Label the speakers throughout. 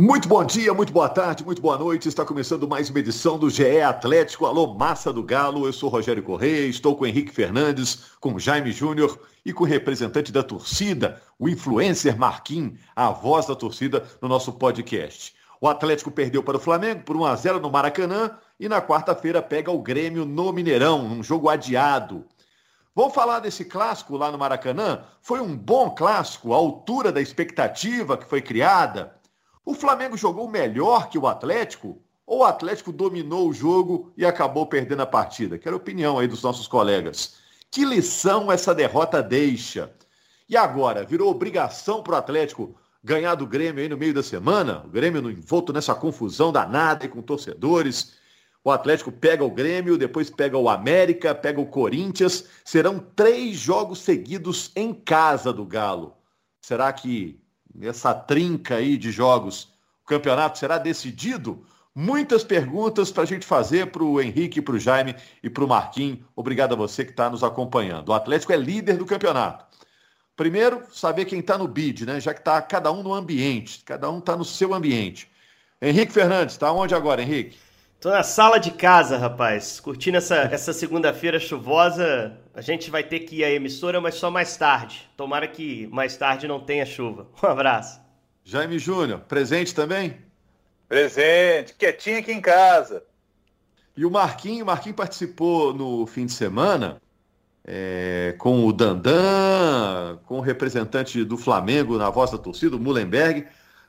Speaker 1: Muito bom dia, muito boa tarde, muito boa noite. Está começando mais uma edição do GE Atlético. Alô, Massa do Galo. Eu sou Rogério Correia, estou com Henrique Fernandes, com Jaime Júnior e com o representante da torcida, o influencer Marquinhos, a voz da torcida no nosso podcast. O Atlético perdeu para o Flamengo por 1 a 0 no Maracanã e na quarta-feira pega o Grêmio no Mineirão, num jogo adiado. Vamos falar desse clássico lá no Maracanã? Foi um bom clássico, à altura da expectativa que foi criada. O Flamengo jogou melhor que o Atlético? Ou o Atlético dominou o jogo e acabou perdendo a partida? Quero a opinião aí dos nossos colegas. Que lição essa derrota deixa? E agora, virou obrigação para o Atlético ganhar do Grêmio aí no meio da semana? O Grêmio envolto nessa confusão danada com torcedores. O Atlético pega o Grêmio, depois pega o América, pega o Corinthians. Serão três jogos seguidos em casa do Galo. Será que essa trinca aí de jogos, o campeonato será decidido? Muitas perguntas para a gente fazer para o Henrique, para o Jaime e para o Marquinhos. Obrigado a você que está nos acompanhando. O Atlético é líder do campeonato. Primeiro, saber quem está no bid, né? Já que está cada um no ambiente, cada um está no seu ambiente. Henrique Fernandes, está onde agora, Henrique?
Speaker 2: Tô na sala de casa, rapaz. Curtindo essa, essa segunda-feira chuvosa. A gente vai ter que ir à emissora, mas só mais tarde. Tomara que mais tarde não tenha chuva. Um abraço.
Speaker 1: Jaime Júnior, presente também?
Speaker 3: Presente, quietinho aqui em casa.
Speaker 1: E o Marquinhos, Marquinhos participou no fim de semana é, com o Dandan, com o representante do Flamengo na voz da torcida, o Mullenberg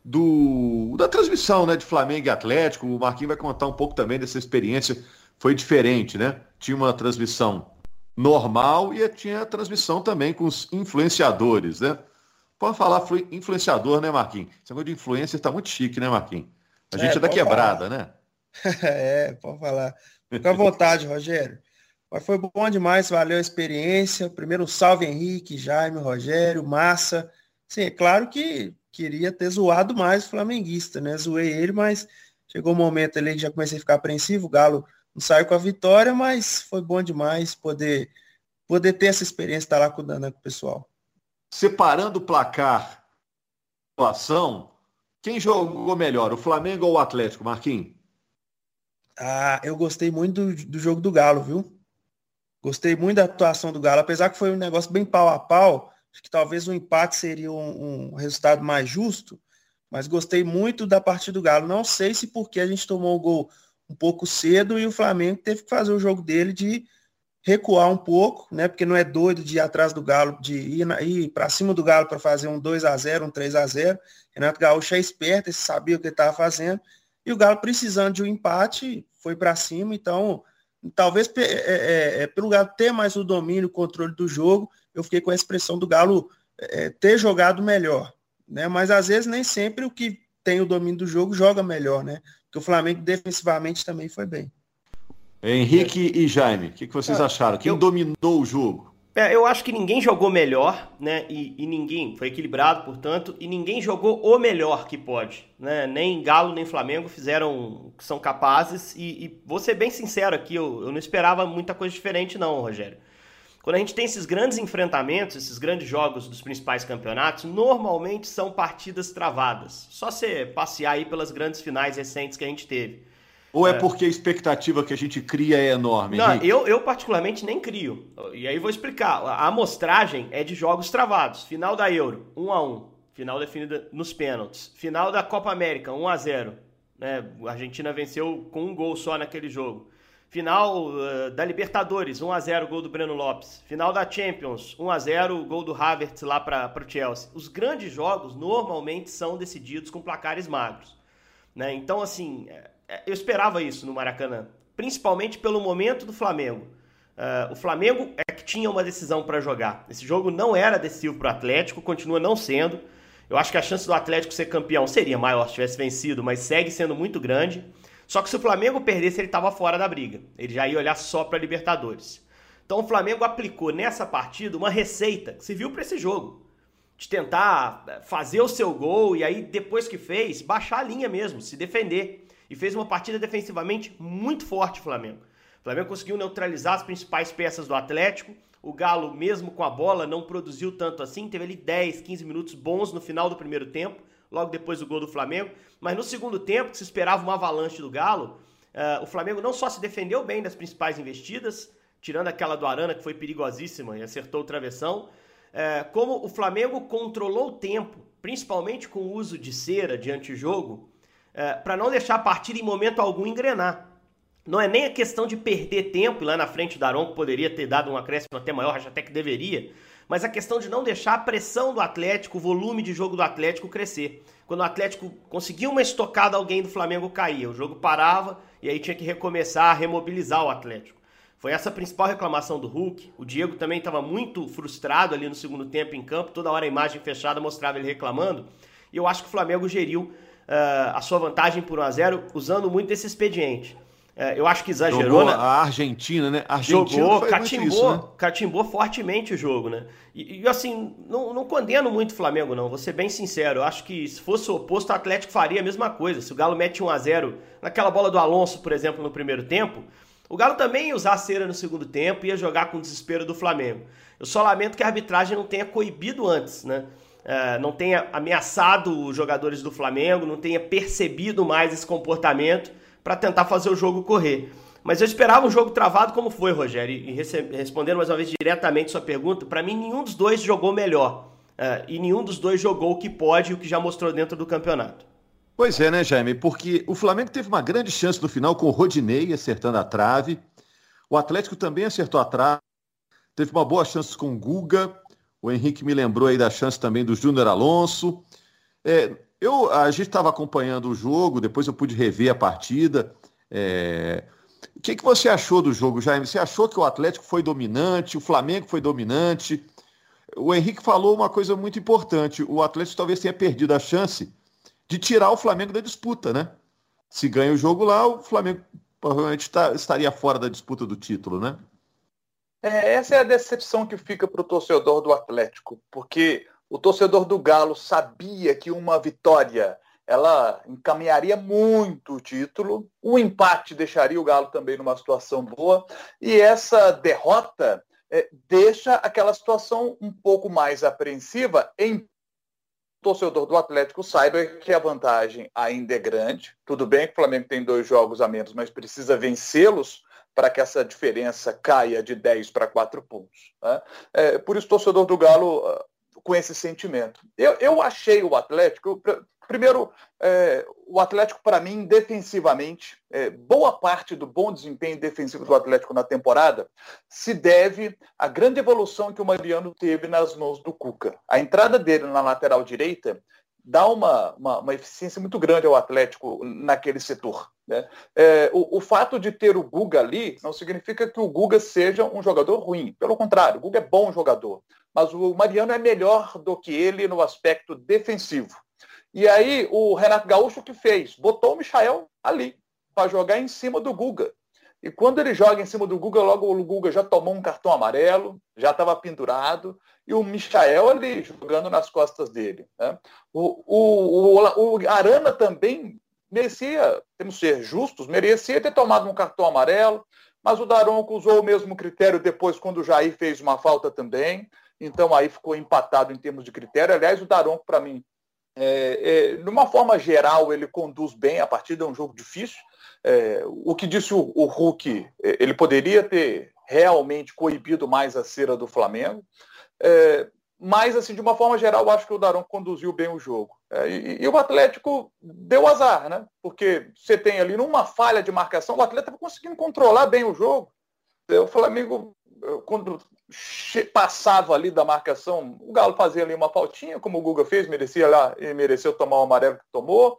Speaker 1: do, da transmissão né, de Flamengo e Atlético. O Marquinhos vai contar um pouco também dessa experiência. Foi diferente, né? Tinha uma transmissão normal e tinha a transmissão também com os influenciadores, né? Pode falar influenciador, né, Marquinhos? Esse negócio de influência está muito chique, né, Marquinhos? A gente é, é da quebrada,
Speaker 4: falar.
Speaker 1: né?
Speaker 4: é, pode falar. Fica à vontade, Rogério. Mas foi bom demais, valeu a experiência. Primeiro, um salve Henrique, Jaime, Rogério, Massa. Sim, é claro que queria ter zoado mais o flamenguista, né? Zoei ele, mas chegou um momento ali que já comecei a ficar apreensivo, o Galo não saiu com a vitória, mas foi bom demais poder, poder ter essa experiência, estar lá com o com o pessoal.
Speaker 1: Separando o placar, situação, quem jogou melhor, o Flamengo ou o Atlético, Marquinhos?
Speaker 4: Ah, eu gostei muito do, do jogo do Galo, viu? Gostei muito da atuação do Galo, apesar que foi um negócio bem pau a pau, Acho que talvez um empate seria um, um, resultado mais justo, mas gostei muito da partida do Galo. Não sei se porque a gente tomou o gol um pouco cedo e o Flamengo teve que fazer o jogo dele de recuar um pouco, né? Porque não é doido de ir atrás do Galo, de ir, ir para cima do Galo para fazer um 2 a 0 um 3 a 0 Renato Gaúcho é esperto, ele sabia o que estava fazendo. E o Galo precisando de um empate, foi para cima, então talvez é, é, é, pelo Galo ter mais o domínio, o controle do jogo, eu fiquei com a expressão do Galo é, ter jogado melhor. Né? Mas às vezes nem sempre o que tem o domínio do jogo joga melhor, né? Porque o Flamengo defensivamente também foi bem.
Speaker 1: Henrique e Jaime, o que, que, vocês acharam? Quem eu, dominou o jogo?
Speaker 2: É, eu acho que ninguém jogou melhor, né? E, e, ninguém foi equilibrado, portanto, e ninguém jogou o melhor que pode, né? Nem Galo nem Flamengo fizeram o que são capazes. E, e vou ser bem sincero aqui, eu, eu não esperava muita coisa diferente, não, Rogério. Quando a gente tem esses grandes enfrentamentos, esses grandes jogos dos principais campeonatos, normalmente são partidas travadas. Só você passear aí pelas grandes finais recentes que a gente teve.
Speaker 1: Ou é, é. porque a expectativa que a gente cria é enorme?
Speaker 2: Não, eu, eu particularmente nem crio. E aí vou explicar. A amostragem é de jogos travados. Final da Euro, 1 a 1 Final definida nos pênaltis. Final da Copa América, 1 a 0 né? A Argentina venceu com um gol só naquele jogo. Final uh, da Libertadores, 1 a 0 gol do Breno Lopes. Final da Champions, 1 a 0 gol do Havertz lá para o Chelsea. Os grandes jogos normalmente são decididos com placares magros. Né? Então, assim, é, é, eu esperava isso no Maracanã, principalmente pelo momento do Flamengo. Uh, o Flamengo é que tinha uma decisão para jogar. Esse jogo não era decisivo para o Atlético, continua não sendo. Eu acho que a chance do Atlético ser campeão seria maior se tivesse vencido, mas segue sendo muito grande. Só que se o Flamengo perdesse, ele estava fora da briga. Ele já ia olhar só para Libertadores. Então o Flamengo aplicou nessa partida uma receita que se viu para esse jogo. De tentar eh, fazer o seu gol e aí, depois que fez, baixar a linha mesmo, se defender. E fez uma partida defensivamente muito forte o Flamengo. O Flamengo conseguiu neutralizar as principais peças do Atlético. O Galo, mesmo com a bola, não produziu tanto assim. Teve ali 10, 15 minutos bons no final do primeiro tempo. Logo depois do gol do Flamengo. Mas no segundo tempo, que se esperava uma avalanche do Galo, uh, o Flamengo não só se defendeu bem das principais investidas, tirando aquela do Arana, que foi perigosíssima e acertou o travessão, uh, como o Flamengo controlou o tempo, principalmente com o uso de cera de antijogo, uh, para não deixar a partida em momento algum engrenar. Não é nem a questão de perder tempo, e lá na frente o Daronco poderia ter dado um acréscimo até maior, acho até que deveria, mas a questão de não deixar a pressão do Atlético, o volume de jogo do Atlético crescer. Quando o Atlético conseguia uma estocada, alguém do Flamengo caía, o jogo parava e aí tinha que recomeçar a remobilizar o Atlético. Foi essa a principal reclamação do Hulk. O Diego também estava muito frustrado ali no segundo tempo em campo, toda hora a imagem fechada mostrava ele reclamando. E eu acho que o Flamengo geriu uh, a sua vantagem por 1 a 0 usando muito esse expediente. É, eu acho que exagerou. Jogou
Speaker 1: né? A Argentina, né? A Argentina
Speaker 2: jogou, catimbou, isso, né? catimbou fortemente o jogo, né? E, e, assim, não, não condeno muito o Flamengo, não. Vou ser bem sincero. Eu acho que se fosse o oposto, o Atlético faria a mesma coisa. Se o Galo mete 1 a 0 naquela bola do Alonso, por exemplo, no primeiro tempo, o Galo também ia usar a cera no segundo tempo e ia jogar com o desespero do Flamengo. Eu só lamento que a arbitragem não tenha coibido antes, né? É, não tenha ameaçado os jogadores do Flamengo, não tenha percebido mais esse comportamento para tentar fazer o jogo correr. Mas eu esperava um jogo travado como foi, Rogério. E respondendo mais uma vez diretamente sua pergunta, para mim nenhum dos dois jogou melhor. Uh, e nenhum dos dois jogou o que pode e o que já mostrou dentro do campeonato.
Speaker 1: Pois é, né, Jaime? Porque o Flamengo teve uma grande chance no final com o Rodinei acertando a trave. O Atlético também acertou a trave. Teve uma boa chance com o Guga. O Henrique me lembrou aí da chance também do Júnior Alonso. É, eu, a gente estava acompanhando o jogo, depois eu pude rever a partida. É... O que, que você achou do jogo, Jaime? Você achou que o Atlético foi dominante, o Flamengo foi dominante? O Henrique falou uma coisa muito importante. O Atlético talvez tenha perdido a chance de tirar o Flamengo da disputa, né? Se ganha o jogo lá, o Flamengo provavelmente tá, estaria fora da disputa do título, né?
Speaker 3: É, essa é a decepção que fica para o torcedor do Atlético, porque o torcedor do Galo sabia que uma vitória ela encaminharia muito o título, o empate deixaria o Galo também numa situação boa, e essa derrota é, deixa aquela situação um pouco mais apreensiva em o torcedor do Atlético saiba que a vantagem ainda é grande. Tudo bem que o Flamengo tem dois jogos a menos, mas precisa vencê-los para que essa diferença caia de 10 para 4 pontos. Né? É, por isso, o torcedor do Galo com esse sentimento. Eu, eu achei o Atlético, primeiro, é, o Atlético, para mim, defensivamente, é, boa parte do bom desempenho defensivo do Atlético na temporada se deve à grande evolução que o Mariano teve nas mãos do Cuca. A entrada dele na lateral direita dá uma, uma, uma eficiência muito grande ao Atlético naquele setor. Né? É, o, o, fato de ter o Guga ali não significa que o Guga seja um jogador ruim. Pelo contrário, o Guga é bom jogador mas o Mariano é melhor do que ele no aspecto defensivo. E aí o Renato Gaúcho que fez? Botou o Michael ali para jogar em cima do Guga. E quando ele joga em cima do Guga, logo o Guga já tomou um cartão amarelo, já estava pendurado, e o Michael ali jogando nas costas dele. Né? O, o, o, o Arana também merecia, temos que ser justos, merecia ter tomado um cartão amarelo, mas o Daronco usou o mesmo critério depois quando o Jair fez uma falta também. Então aí ficou empatado em termos de critério. Aliás, o Daronco, para mim, é, é, de uma forma geral, ele conduz bem a partida, é um jogo difícil. É, o que disse o, o, Hulk, é, ele poderia ter realmente coibido mais a cera do Flamengo. É, mas, assim, de uma forma geral, acho que o Daronco conduziu bem o jogo. É, e, e, o Atlético deu azar, né? Porque você tem ali numa falha de marcação, o Atlético conseguindo controlar bem o jogo. O Flamengo, passava ali da marcação, o Galo fazia ali uma faltinha, como o Guga fez, merecia lá e mereceu tomar o amarelo que tomou.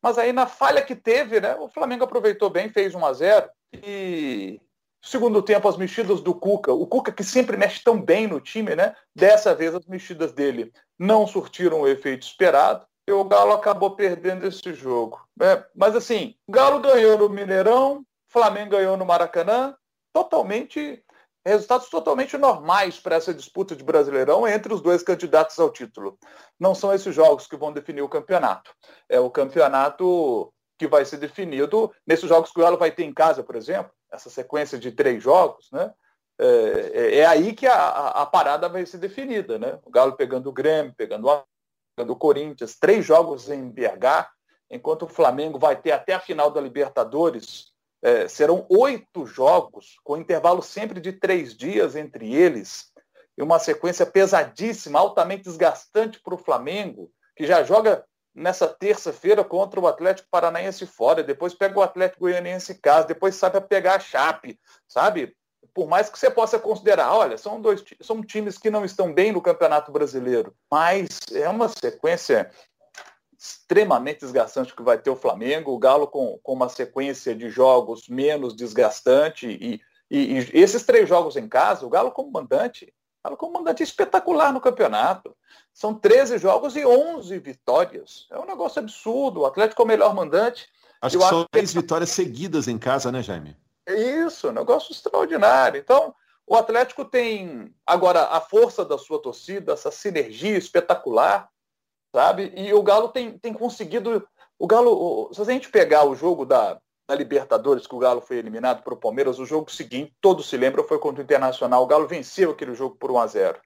Speaker 3: Mas aí na falha que teve, né, o Flamengo aproveitou bem, fez 1 a 0 e segundo tempo as mexidas do Cuca, o Cuca que sempre mexe tão bem no time, né? Dessa vez as mexidas dele não surtiram o efeito esperado. E o Galo acabou perdendo esse jogo. Né? Mas assim, o Galo ganhou no Mineirão, Flamengo ganhou no Maracanã, totalmente resultados totalmente normais para essa disputa de Brasileirão entre os dois candidatos ao título. Não são esses jogos que vão definir o campeonato. É o campeonato que vai ser definido nesses jogos que o Galo vai ter em casa, por exemplo, essa sequência de três jogos, né? É, é, é aí que a, a, parada vai ser definida, né? O Galo pegando o Grêmio, pegando o do Corinthians, três jogos em BH, enquanto o Flamengo vai ter até a final da Libertadores, é, serão oito jogos, com intervalo sempre de três dias entre eles, e uma sequência pesadíssima, altamente desgastante para o Flamengo, que já joga nessa terça-feira contra o Atlético Paranaense fora, depois pega o Atlético Goianiense em casa, depois sabe pegar a Chape, sabe? Por mais que você possa considerar, olha, são dois são times que não estão bem no Campeonato Brasileiro, mas é uma sequência extremamente desgastante que vai ter o Flamengo, o Galo com, com uma sequência de jogos menos desgastante e, e, e esses três jogos em casa, o Galo como mandante, Galo como mandante espetacular no campeonato. São 13 jogos e 11 vitórias. É um negócio absurdo. O Atlético é o melhor mandante.
Speaker 1: Acho que são 10 vitórias seguidas em casa, né, Jaime?
Speaker 3: É isso, um negócio extraordinário. Então, o Atlético tem agora a força da sua torcida, essa sinergia espetacular, sabe? E o Galo tem, tem conseguido. O Galo, se a gente pegar o jogo da, da Libertadores, que o Galo foi eliminado para o Palmeiras, o jogo seguinte, todos se lembram, foi contra o Internacional. O Galo venceu aquele jogo por 1 a 0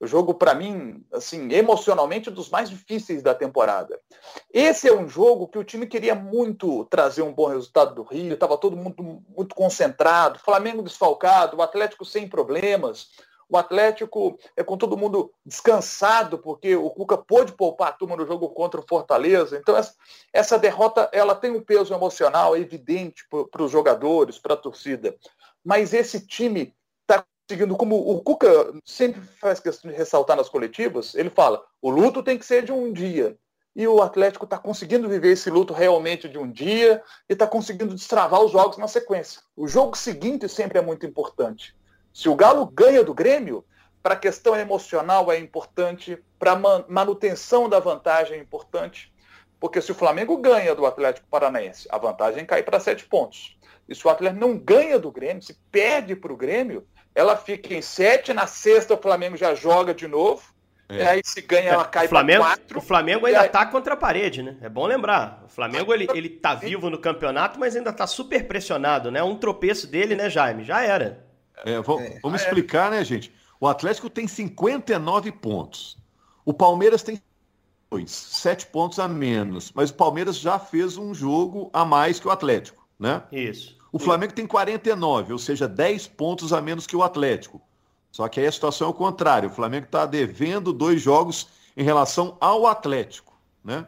Speaker 3: o jogo, para mim, assim, emocionalmente, dos mais difíceis da temporada. Esse é um jogo que o time queria muito trazer um bom resultado do Rio, estava todo mundo muito concentrado, Flamengo desfalcado, o Atlético sem problemas, o Atlético é com todo mundo descansado, porque o Cuca pôde poupar a turma no jogo contra o Fortaleza. Então, essa, essa derrota ela tem um peso emocional evidente para os jogadores, para a torcida. Mas esse time seguindo como o Cuca sempre faz questão de ressaltar nas coletivas, ele fala, o luto tem que ser de um dia. E o Atlético está conseguindo viver esse luto realmente de um dia e está conseguindo destravar os jogos na sequência. O jogo seguinte sempre é muito importante. Se o Galo ganha do Grêmio, para a questão emocional é importante, para a manutenção da vantagem é importante, porque se o Flamengo ganha do Atlético Paranaense, a vantagem cai para sete pontos. E se o Atlético não ganha do Grêmio, se perde para o Grêmio, ela fica em sete, na sexta o Flamengo já joga de novo. É. E aí se ganha, ela cai
Speaker 2: para quatro. O Flamengo ainda aí... tá contra a parede, né? É bom lembrar. O Flamengo ele, ele tá vivo no campeonato, mas ainda tá super pressionado, né? Um tropeço dele, né, Jaime? Já era.
Speaker 1: É, vamos, é. vamos explicar, né, gente? O Atlético tem 59 pontos. O Palmeiras tem dois, sete pontos a menos. Mas o Palmeiras já fez um jogo a mais que o Atlético, né?
Speaker 2: Isso.
Speaker 1: O Flamengo tem 49, ou seja, 10 pontos a menos que o Atlético. Só que aí a situação é o contrário. O Flamengo está devendo dois jogos em relação ao Atlético. Né?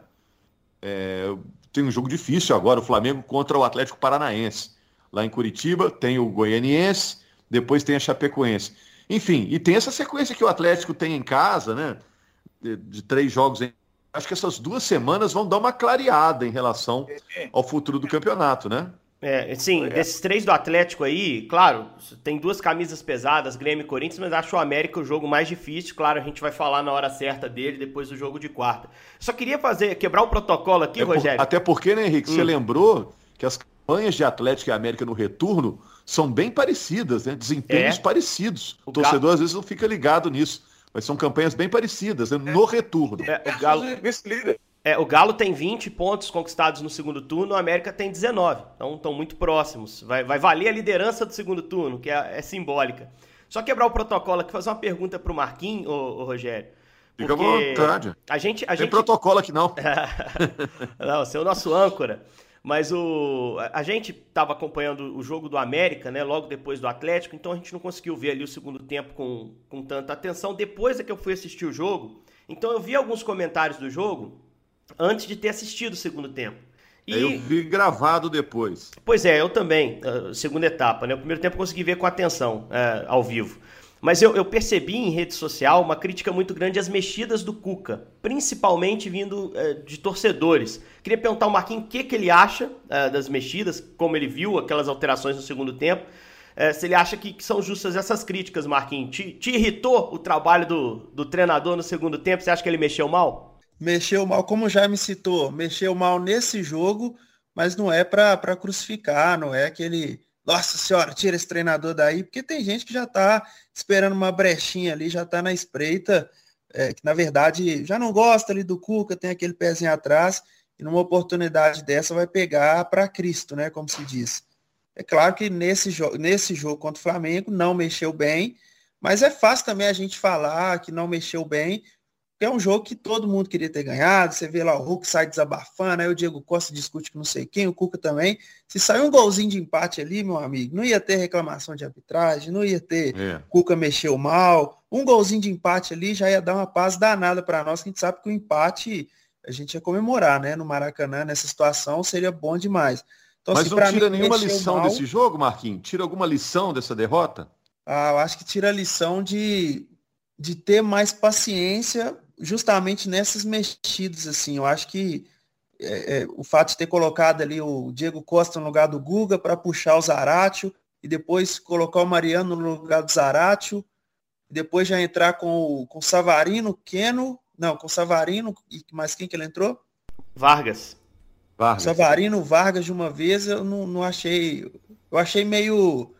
Speaker 1: É, tem um jogo difícil agora, o Flamengo contra o Atlético Paranaense. Lá em Curitiba tem o Goianiense, depois tem a Chapecoense. Enfim, e tem essa sequência que o Atlético tem em casa, né? De, de três jogos em acho que essas duas semanas vão dar uma clareada em relação ao futuro do campeonato, né?
Speaker 2: É, sim, é. desses três do Atlético aí, claro, tem duas camisas pesadas, Grêmio e Corinthians, mas acho o América o jogo mais difícil. Claro, a gente vai falar na hora certa dele, depois do jogo de quarta. Só queria fazer, quebrar o protocolo aqui,
Speaker 1: é
Speaker 2: Rogério.
Speaker 1: Por, até porque, né, Henrique, hum. você lembrou que as campanhas de Atlético e América no retorno são bem parecidas, né? Desempenhos é. parecidos. O, o torcedor Galo... às vezes não fica ligado nisso, mas são campanhas bem parecidas né? no retorno.
Speaker 2: É, o Galo... vice-líder. É, o Galo tem 20 pontos conquistados no segundo turno, o América tem 19. Então estão muito próximos. Vai, vai valer a liderança do segundo turno, que é, é simbólica. Só quebrar o protocolo aqui, fazer uma pergunta para o Marquinhos, ô, ô, Rogério.
Speaker 1: Fica à vontade.
Speaker 2: A gente, a
Speaker 1: tem
Speaker 2: gente...
Speaker 1: protocolo aqui não.
Speaker 2: não, você é o nosso âncora. Mas o, a gente estava acompanhando o jogo do América, né, logo depois do Atlético, então a gente não conseguiu ver ali o segundo tempo com, com tanta atenção. Depois é que eu fui assistir o jogo, então eu vi alguns comentários do jogo antes de ter assistido o segundo tempo.
Speaker 1: E... Eu vi gravado depois.
Speaker 2: Pois é, eu também, segunda etapa, né? O primeiro tempo eu consegui ver com atenção, é, ao vivo. Mas eu, eu, percebi em rede social uma crítica muito grande às mexidas do Cuca, principalmente vindo é, de torcedores. Queria perguntar ao Marquinhos o que, que ele acha é, das mexidas, como ele viu aquelas alterações no segundo tempo. É, se ele acha que, que, são justas essas críticas, Marquinhos. Te, te irritou o trabalho do, do treinador no segundo tempo? Você acha que ele mexeu mal?
Speaker 4: mexeu mal, como já me citou, mexeu mal nesse jogo, mas não é para crucificar, não é aquele, nossa senhora, tira esse treinador daí, porque tem gente que já está esperando uma brechinha ali, já está na espreita, é, que na verdade já não gosta ali do Cuca, tem aquele pezinho atrás, e numa oportunidade dessa vai pegar para Cristo, né, como se diz. É claro que nesse, jo nesse jogo contra o Flamengo não mexeu bem, mas é fácil também a gente falar que não mexeu bem, é um jogo que todo mundo queria ter ganhado. Você vê lá o Hulk sai desabafando, aí o Diego Costa discute com não sei quem, o Cuca também. Se sair um golzinho de empate ali, meu amigo, não ia ter reclamação de arbitragem, não ia ter é. Cuca mexeu mal. Um golzinho de empate ali já ia dar uma paz danada para nós, que a gente sabe que o empate a gente ia comemorar, né? No Maracanã, nessa situação, seria bom demais.
Speaker 1: Então, Mas assim, não tira mim, nenhuma lição mal... desse jogo, Marquinhos? Tira alguma lição dessa derrota?
Speaker 4: Ah, eu acho que tira a lição de, de ter mais paciência justamente nessas mexidas, assim. Eu acho que é, é, o fato de ter colocado ali o Diego Costa no lugar do Guga para puxar o Zaratio e depois colocar o Mariano no lugar do Zaratio, depois já entrar com o, com o Savarino, Keno, não, com o Savarino, e mais quem que ele entrou?
Speaker 2: Vargas.
Speaker 4: Vargas. Savarino, Vargas de uma vez, eu não, não achei. Eu achei meio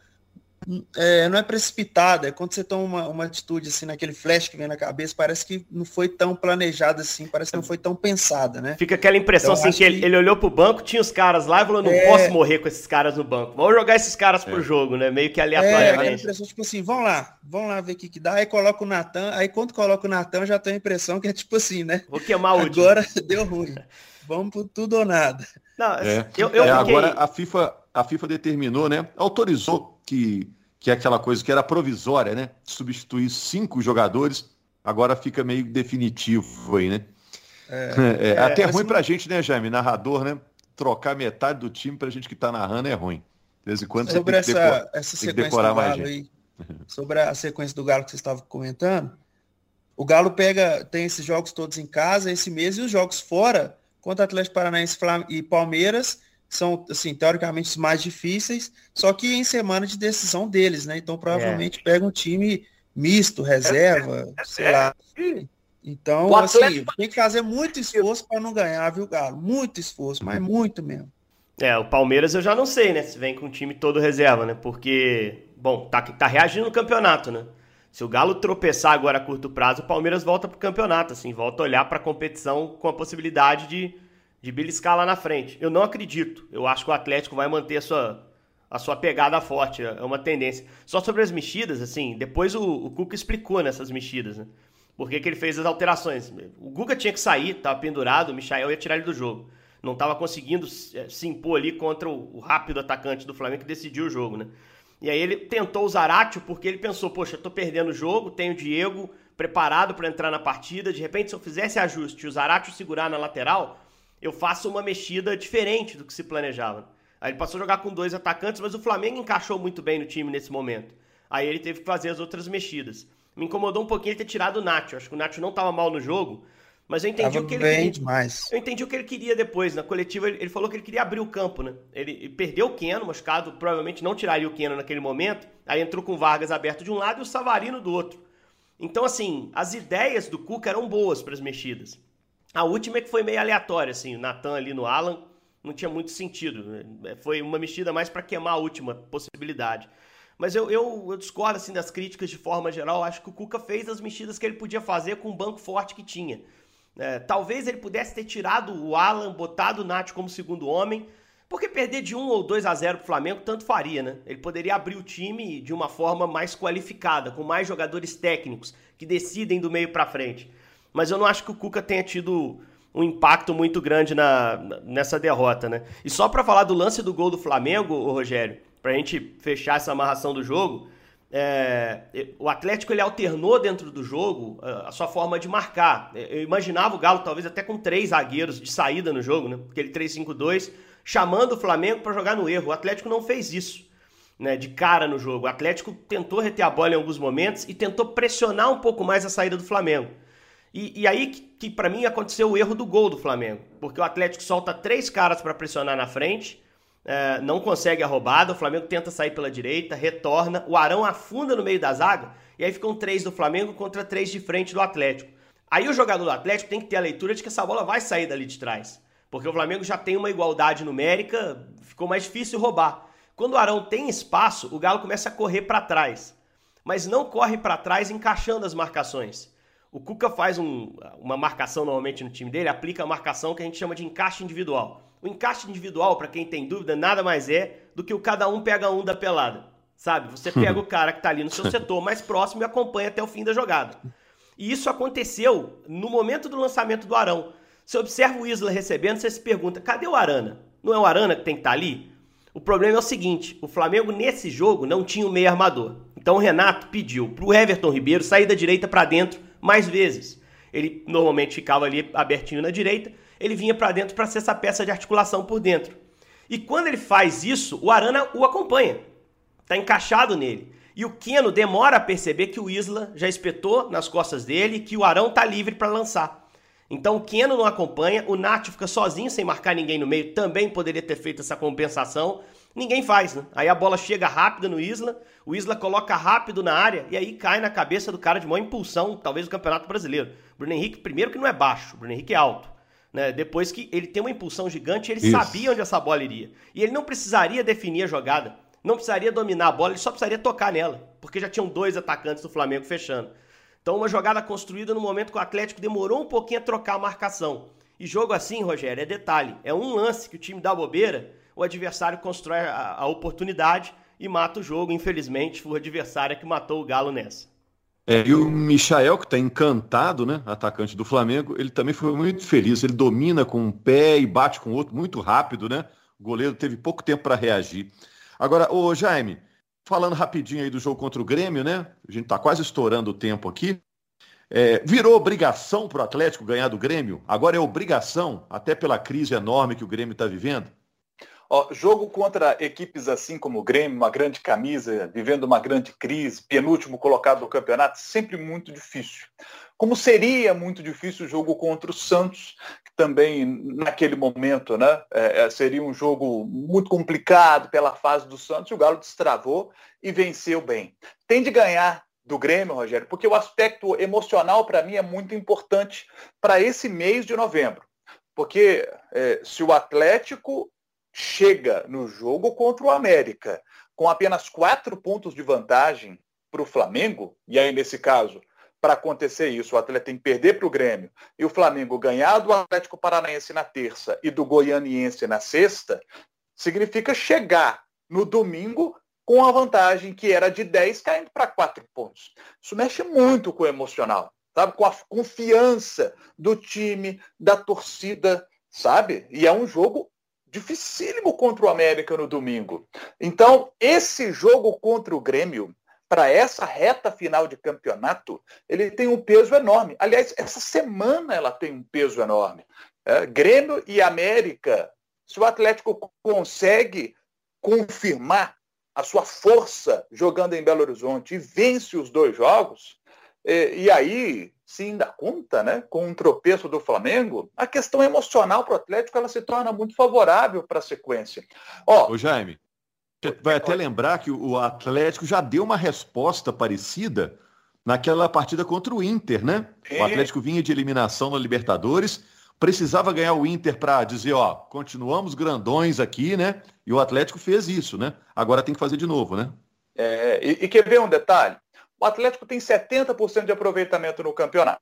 Speaker 4: é, não é precipitada, é quando você toma uma, uma, atitude assim, naquele flash que vem na cabeça, parece que não foi tão planejada assim, parece que não foi tão pensada, né?
Speaker 2: Fica aquela impressão então, assim que, ele, ele olhou pro banco, tinha os caras lá e falou, não é... posso morrer com esses caras no banco, vamos jogar esses caras é. pro jogo, né? Meio que aleatoriamente. É, a
Speaker 4: impressão, tipo assim, vamos lá, vamos lá ver o que que dá, aí coloca o Natan, aí quando coloca o Natan, já tem a impressão que é tipo assim, né?
Speaker 2: Vou queimar o
Speaker 4: Agora deu ruim. Vamos por tudo ou nada.
Speaker 1: Não, é. eu, eu é, fiquei... Agora a FIFA, a FIFA determinou, né? Autorizou que que é aquela coisa que era provisória, né? Substituir cinco jogadores, agora fica meio definitivo aí, né? É, é, é até ruim pra gente, né, Jaime? Narrador, né? Trocar metade do time pra gente que tá narrando é ruim. De vez em quando
Speaker 4: sobre você tem essa, que, essa sequência decorar mais gente. Aí, sobre a sequência do Galo que você estava comentando, o Galo pega, tem esses jogos todos em casa esse mês e os jogos fora contra Atlético Paranaense e Palmeiras são, assim, teoricamente os mais difíceis, só que em semana de decisão deles, né? Então provavelmente é. pega um time misto, reserva, é, é, sei lá. Então, assim, tem que fazer muito esforço para não ganhar, viu, Galo? Muito esforço, mas muito mesmo.
Speaker 2: É, o Palmeiras eu já não sei, né? Se vem com o time todo reserva, né? Porque, bom, tá, tá reagindo no campeonato, né? Se o Galo tropeçar agora a curto prazo, o Palmeiras volta pro campeonato, assim, volta a olhar para a competição com a possibilidade de de beliscar lá na frente. Eu não acredito. Eu acho que o Atlético vai manter a sua, a sua pegada forte. É uma tendência. Só sobre as mexidas, assim, depois o, o Cuca explicou nessas mexidas, né? Por que, que ele fez as alterações. O Guga tinha que sair, estava pendurado, o Michael ia tirar ele do jogo. Não estava conseguindo é, se impor ali contra o, rápido atacante do Flamengo que decidiu o jogo, né? E aí ele tentou o Zaratio porque ele pensou, poxa, eu perdendo o jogo, tenho o Diego preparado para entrar na partida, de repente se eu fizesse ajuste e o Zaratio segurar na lateral, eu faço uma mexida diferente do que se planejava. Aí ele passou a jogar com dois atacantes, mas o Flamengo encaixou muito bem no time nesse momento. Aí ele teve que fazer as outras mexidas. Me incomodou um pouquinho ele ter tirado o Nacho. Acho que o Nacho não estava mal no jogo, mas eu entendi
Speaker 4: Tava
Speaker 2: o que
Speaker 4: ele
Speaker 2: bem
Speaker 4: queria. Demais.
Speaker 2: Eu entendi o que ele queria depois. Na coletiva, ele, falou que ele queria abrir o campo, né? Ele, ele perdeu o Keno, machucado, provavelmente não tiraria o Keno naquele momento. Aí entrou com o Vargas aberto de um lado e o Savarino do outro. Então, assim, as ideias do Cuca eram boas para as mexidas. A última é que foi meio aleatória, assim, o Natan ali no Alan não tinha muito sentido. Né? Foi uma mexida mais para queimar a última possibilidade. Mas eu, eu, eu, discordo assim, das críticas de forma geral. Acho que o Cuca fez as mexidas que ele podia fazer com o banco forte que tinha. É, talvez ele pudesse ter tirado o Alan, botado o Nath como segundo homem, porque perder de 1 ou 2 a 0 para o Flamengo tanto faria, né? Ele poderia abrir o time de uma forma mais qualificada, com mais jogadores técnicos que decidem do meio para frente mas eu não acho que o Cuca tenha tido um impacto muito grande na, nessa derrota, né? E só para falar do lance do gol do Flamengo, Rogério, para a gente fechar essa amarração do jogo, é, o Atlético ele alternou dentro do jogo a sua forma de marcar. Eu imaginava o Galo talvez até com três zagueiros de saída no jogo, né? Aquele 3-5-2, chamando o Flamengo para jogar no erro. O Atlético não fez isso. Né, de cara no jogo. O Atlético tentou reter a bola em alguns momentos e tentou pressionar um pouco mais a saída do Flamengo. E, e aí que, que para mim aconteceu o erro do gol do Flamengo, porque o Atlético solta três caras para pressionar na frente, é, não consegue a roubada, o Flamengo tenta sair pela direita, retorna, o Arão afunda no meio da zaga, e aí ficam três do Flamengo contra três de frente do Atlético. Aí o jogador do Atlético tem que ter a leitura de que essa bola vai sair dali de trás, porque o Flamengo já tem uma igualdade numérica, ficou mais difícil roubar. Quando o Arão tem espaço, o Galo começa a correr para trás, mas não corre para trás encaixando as marcações. O Cuca faz um, uma marcação normalmente no time dele, aplica a marcação que a gente chama de encaixe individual. O encaixe individual, para quem tem dúvida, nada mais é do que o cada um pega um da pelada. Sabe? Você pega o cara que está ali no seu setor mais próximo e acompanha até o fim da jogada. E isso aconteceu no momento do lançamento do Arão. Você observa o Isla recebendo, você se pergunta: cadê o Arana? Não é o Arana que tem que estar tá ali? O problema é o seguinte: o Flamengo nesse jogo não tinha o meio armador. Então o Renato pediu para o Everton Ribeiro sair da direita para dentro mais vezes. Ele normalmente ficava ali abertinho na direita, ele vinha para dentro para ser essa peça de articulação por dentro. E quando ele faz isso, o Arana o acompanha. Está encaixado nele. E o Keno demora a perceber que o Isla já espetou nas costas dele, que o Arão está livre para lançar. Então o Keno não acompanha, o Nath fica sozinho sem marcar ninguém no meio, também poderia ter feito essa compensação. Ninguém faz, né? Aí a bola chega rápida no Isla, o Isla coloca rápido na área e aí cai na cabeça do cara de maior impulsão, talvez do Campeonato Brasileiro. Bruno Henrique, primeiro que não é baixo, Bruno Henrique é alto. Né? Depois que ele tem uma impulsão gigante, ele Isso. sabia onde essa bola iria. E ele não precisaria definir a jogada, não precisaria dominar a bola, ele só precisaria tocar nela, porque já tinham dois atacantes do Flamengo fechando. Então, uma jogada construída no momento que o Atlético demorou um pouquinho a trocar a marcação. E jogo assim, Rogério, é detalhe. É um lance que o time dá bobeira, o adversário constrói a, a oportunidade e mata o jogo. Infelizmente, foi o adversário que matou o Galo nessa.
Speaker 1: É, e o Michael, que está encantado, né? Atacante do Flamengo, ele também foi muito feliz. Ele domina com um pé e bate com o outro muito rápido, né? O goleiro teve pouco tempo para reagir. Agora, ô Jaime, Falando rapidinho aí do jogo contra o Grêmio, né? A gente está quase estourando o tempo aqui. É, virou obrigação para o Atlético ganhar do Grêmio? Agora é obrigação, até pela crise enorme que o Grêmio está vivendo?
Speaker 3: Ó, jogo contra equipes assim como o Grêmio, uma grande camisa, vivendo uma grande crise, penúltimo colocado do campeonato, sempre muito difícil. Como seria muito difícil o jogo contra o Santos, que também naquele momento né, é, é, seria um jogo muito complicado pela fase do Santos, o Galo destravou e venceu bem. Tem de ganhar do Grêmio, Rogério, porque o aspecto emocional para mim é muito importante para esse mês de novembro. Porque é, se o Atlético chega no jogo contra o América com apenas quatro pontos de vantagem para o Flamengo, e aí nesse caso, para acontecer isso, o Atlético tem que perder para o Grêmio e o Flamengo ganhar do Atlético Paranaense na terça e do Goianiense na sexta, significa chegar no domingo com a vantagem que era de 10 caindo para 4 pontos. Isso mexe muito com o emocional, sabe? Com a confiança do time, da torcida, sabe? E é um jogo dificílimo contra o América no domingo. Então, esse jogo contra o Grêmio, para essa reta final de campeonato, ele tem um peso enorme. Aliás, essa semana ela tem um peso enorme. É, Grêmio e América, se o Atlético consegue confirmar a sua força jogando em Belo Horizonte e vence os dois jogos, e, e aí se ainda conta né, com um tropeço do Flamengo, a questão emocional para o Atlético ela se torna muito favorável para a sequência.
Speaker 1: Ó, Ô Jaime, vai até lembrar que o Atlético já deu uma resposta parecida naquela partida contra o Inter, né? O Atlético vinha de eliminação na Libertadores, precisava ganhar o Inter para dizer, ó, continuamos grandões aqui, né? E o Atlético fez isso, né? Agora tem que fazer de novo, né?
Speaker 3: É, e, e quer ver um detalhe? O Atlético tem 70% de aproveitamento no campeonato.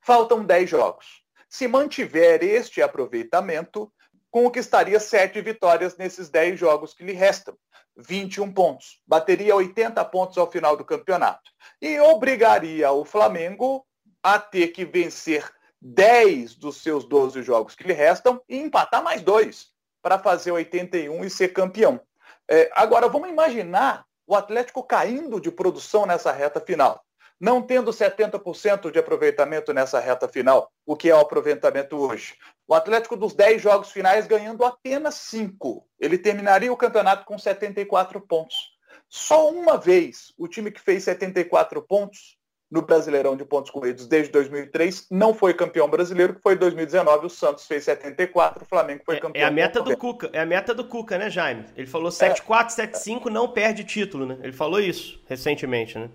Speaker 3: Faltam 10 jogos. Se mantiver este aproveitamento, conquistaria 7 vitórias nesses 10 jogos que lhe restam. 21 pontos. Bateria 80 pontos ao final do campeonato. E obrigaria o Flamengo a ter que vencer 10 dos seus 12 jogos que lhe restam e empatar mais dois para fazer 81 e ser campeão. É, agora, vamos imaginar o Atlético caindo de produção nessa reta final, não tendo 70% de aproveitamento nessa reta final, o que é o aproveitamento hoje. O Atlético dos 10 jogos finais ganhando apenas 5. Ele terminaria o campeonato com 74 pontos. Só uma vez o time que fez 74 pontos no Brasileirão de pontos corridos desde 2003, não foi campeão brasileiro, que foi em 2019, o Santos fez 74, o Flamengo foi campeão.
Speaker 2: É, é a meta do Cuca, é a meta do Cuca, né, Jaime? Ele falou 7-4, é, 7-5, não perde título, né? Ele falou isso recentemente, né?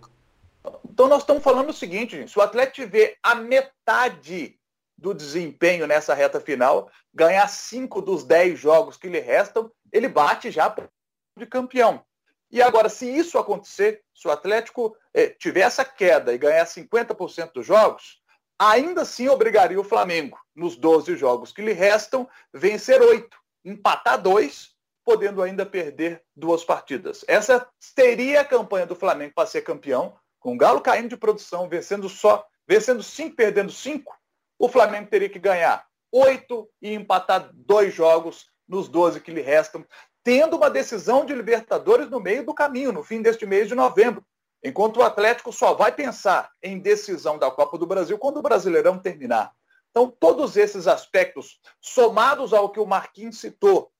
Speaker 3: Então nós estamos falando o seguinte, se o Atlético tiver a metade do desempenho nessa reta final, ganhar 5 dos 10 jogos que lhe restam, ele bate já de campeão. E agora, se isso acontecer, se o Atlético eh, tiver essa queda e ganhar 50% dos jogos, ainda assim obrigaria o Flamengo, nos 12 jogos que lhe restam, vencer oito, empatar dois, podendo ainda perder duas partidas. Essa seria a campanha do Flamengo para ser campeão, com o Galo caindo de produção, vencendo só vencendo cinco, perdendo cinco, o Flamengo teria que ganhar oito e empatar dois jogos nos 12 que lhe restam, tendo uma decisão de Libertadores no meio do caminho, no fim deste mês de novembro. Enquanto o Atlético só vai pensar em decisão da Copa do Brasil quando o Brasileirão terminar. Então, todos esses aspectos, somados ao que o Marquinhos citou,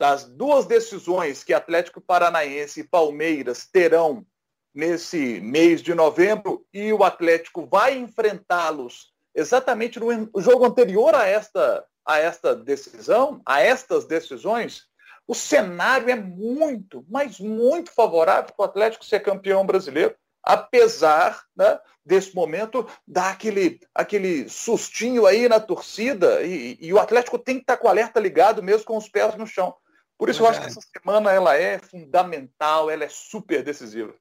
Speaker 3: das duas decisões que Atlético Paranaense e Palmeiras terão nesse mês de novembro, e o Atlético vai enfrentá-los exatamente no jogo anterior a esta, a esta decisão, a estas decisões, o cenário é muito, mas muito favorável para o Atlético ser campeão brasileiro, apesar né, desse momento dar aquele, aquele sustinho aí na torcida e, e, o Atlético tem que estar com o alerta ligado mesmo com os pés no chão. Por isso eu acho que essa semana ela é fundamental, ela é super decisiva.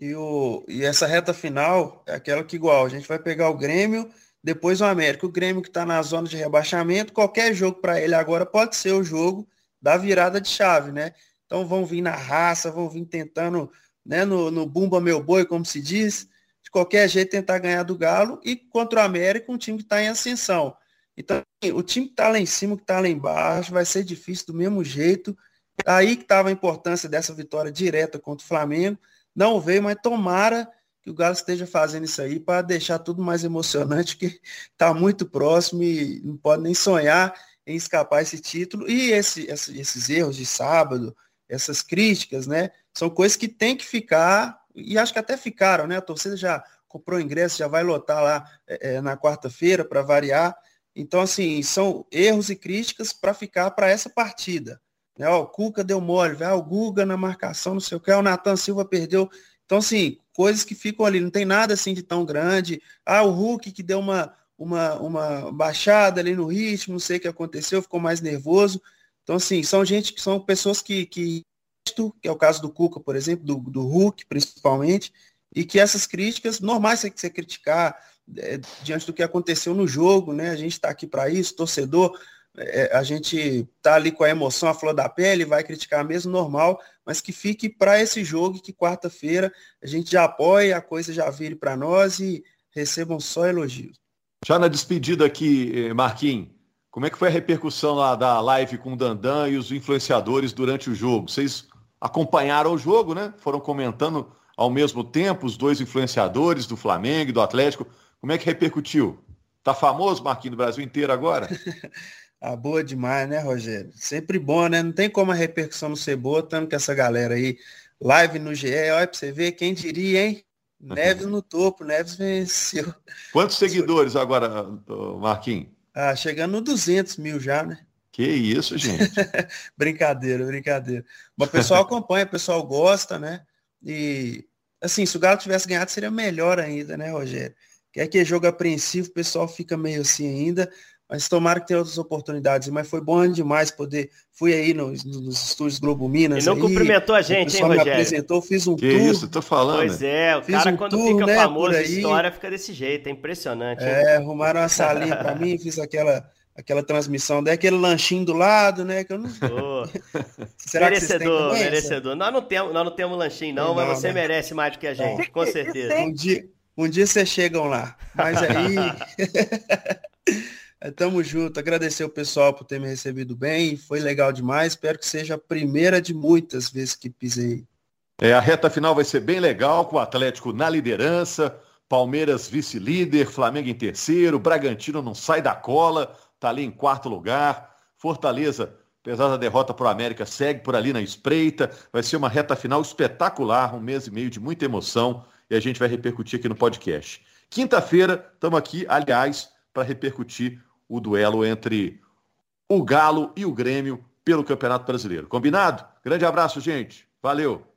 Speaker 4: E, o, e essa reta final é aquela que igual, a gente vai pegar o Grêmio, depois o América. O Grêmio que está na zona de rebaixamento, qualquer jogo para ele agora pode ser o jogo da virada de chave, né? Então vão vir na raça, vão vir tentando, né, no, no bumba meu boi, como se diz, de qualquer jeito tentar ganhar do Galo e contra o América, um time que está em ascensão. Então, o time que está lá em cima, que está lá embaixo, vai ser difícil do mesmo jeito. Aí que estava a importância dessa vitória direta contra o Flamengo. Não veio, mas tomara que o Galo esteja fazendo isso aí para deixar tudo mais emocionante, que está muito próximo e não pode nem sonhar em escapar esse título. E esse, esse, esses erros de sábado, essas críticas, né? São coisas que tem que ficar, e acho que até ficaram, né? A torcida já comprou ingresso, já vai lotar lá é, é na quarta-feira para variar. Então, assim, são erros e críticas para ficar para essa partida. Né? Ó, o Cuca deu mole, vai, o Guga na marcação, não sei o que, o Natan Silva perdeu. Então, assim, coisas que ficam ali, não tem nada assim de tão grande. Ah, o Hulk que deu uma, uma, uma baixada ali no ritmo, não sei o que aconteceu, ficou mais nervoso. Então, assim, são gente são pessoas que, que, que é o caso do Cuca, por exemplo, do, do Hulk, principalmente, e que essas críticas, normais você, você criticar é, diante do que aconteceu no jogo, né? A gente está aqui para isso, torcedor, é, a gente tá ali com a emoção a flor da pele, vai criticar mesmo normal, mas que fique para esse jogo que quarta-feira a gente já apoia, a coisa já vire para nós e recebam só elogios.
Speaker 1: Já na despedida aqui, eh, Marquinhos, como é que foi a repercussão lá da live com o Dandan e os influenciadores durante o jogo? Vocês acompanharam o jogo, né? Foram comentando ao mesmo tempo os dois influenciadores do Flamengo e do Atlético. Como é que repercutiu? Tá famoso, Marquinhos, no Brasil inteiro agora?
Speaker 4: ah, boa demais, né, Rogério? Sempre bom, né? Não tem como a repercussão não ser boa, tanto que essa galera aí, live no GE, olha pra você ver, quem diria, hein? Neves no topo, Neves venceu.
Speaker 1: Quantos seguidores agora, Marquinhos?
Speaker 4: Ah, chegando no 200 mil já, né?
Speaker 1: Que isso, gente.
Speaker 4: brincadeira, brincadeira. Mas o pessoal acompanha, o pessoal gosta, né? E, assim, se o Galo tivesse ganhado, seria melhor ainda, né, Rogério? Que é que é jogo apreensivo, o pessoal fica meio assim ainda. Mas tomara que tenha outras oportunidades. Mas foi bom demais poder. Fui aí nos, nos estúdios Globo Minas.
Speaker 2: E não
Speaker 4: aí,
Speaker 2: cumprimentou a gente, hein, Rogério?
Speaker 4: me apresentou, fiz um
Speaker 1: que
Speaker 4: tour.
Speaker 1: isso, tô falando.
Speaker 2: Pois é, o fiz cara um quando tour, fica né, famoso, a história fica desse jeito, é impressionante. Hein?
Speaker 4: É, arrumaram uma salinha para mim, fiz aquela aquela transmissão daquele lanchinho do lado, né? Que eu não.
Speaker 2: Oh. Será merecedor, que merecedor. Nós não temos, nós não temos lanchinho, não, não mas você né? merece mais do que a gente, com certeza.
Speaker 4: Um dia, um dia vocês chegam lá. Mas aí. É, tamo junto. Agradecer o pessoal por ter me recebido bem. Foi legal demais. Espero que seja a primeira de muitas vezes que pisei.
Speaker 1: É, a reta final vai ser bem legal, com o Atlético na liderança, Palmeiras vice-líder, Flamengo em terceiro, Bragantino não sai da cola, tá ali em quarto lugar, Fortaleza, apesar da derrota para o América, segue por ali na espreita. Vai ser uma reta final espetacular, um mês e meio de muita emoção e a gente vai repercutir aqui no podcast. Quinta-feira, estamos aqui, aliás, para repercutir o duelo entre o Galo e o Grêmio pelo Campeonato Brasileiro. Combinado? Grande abraço, gente. Valeu!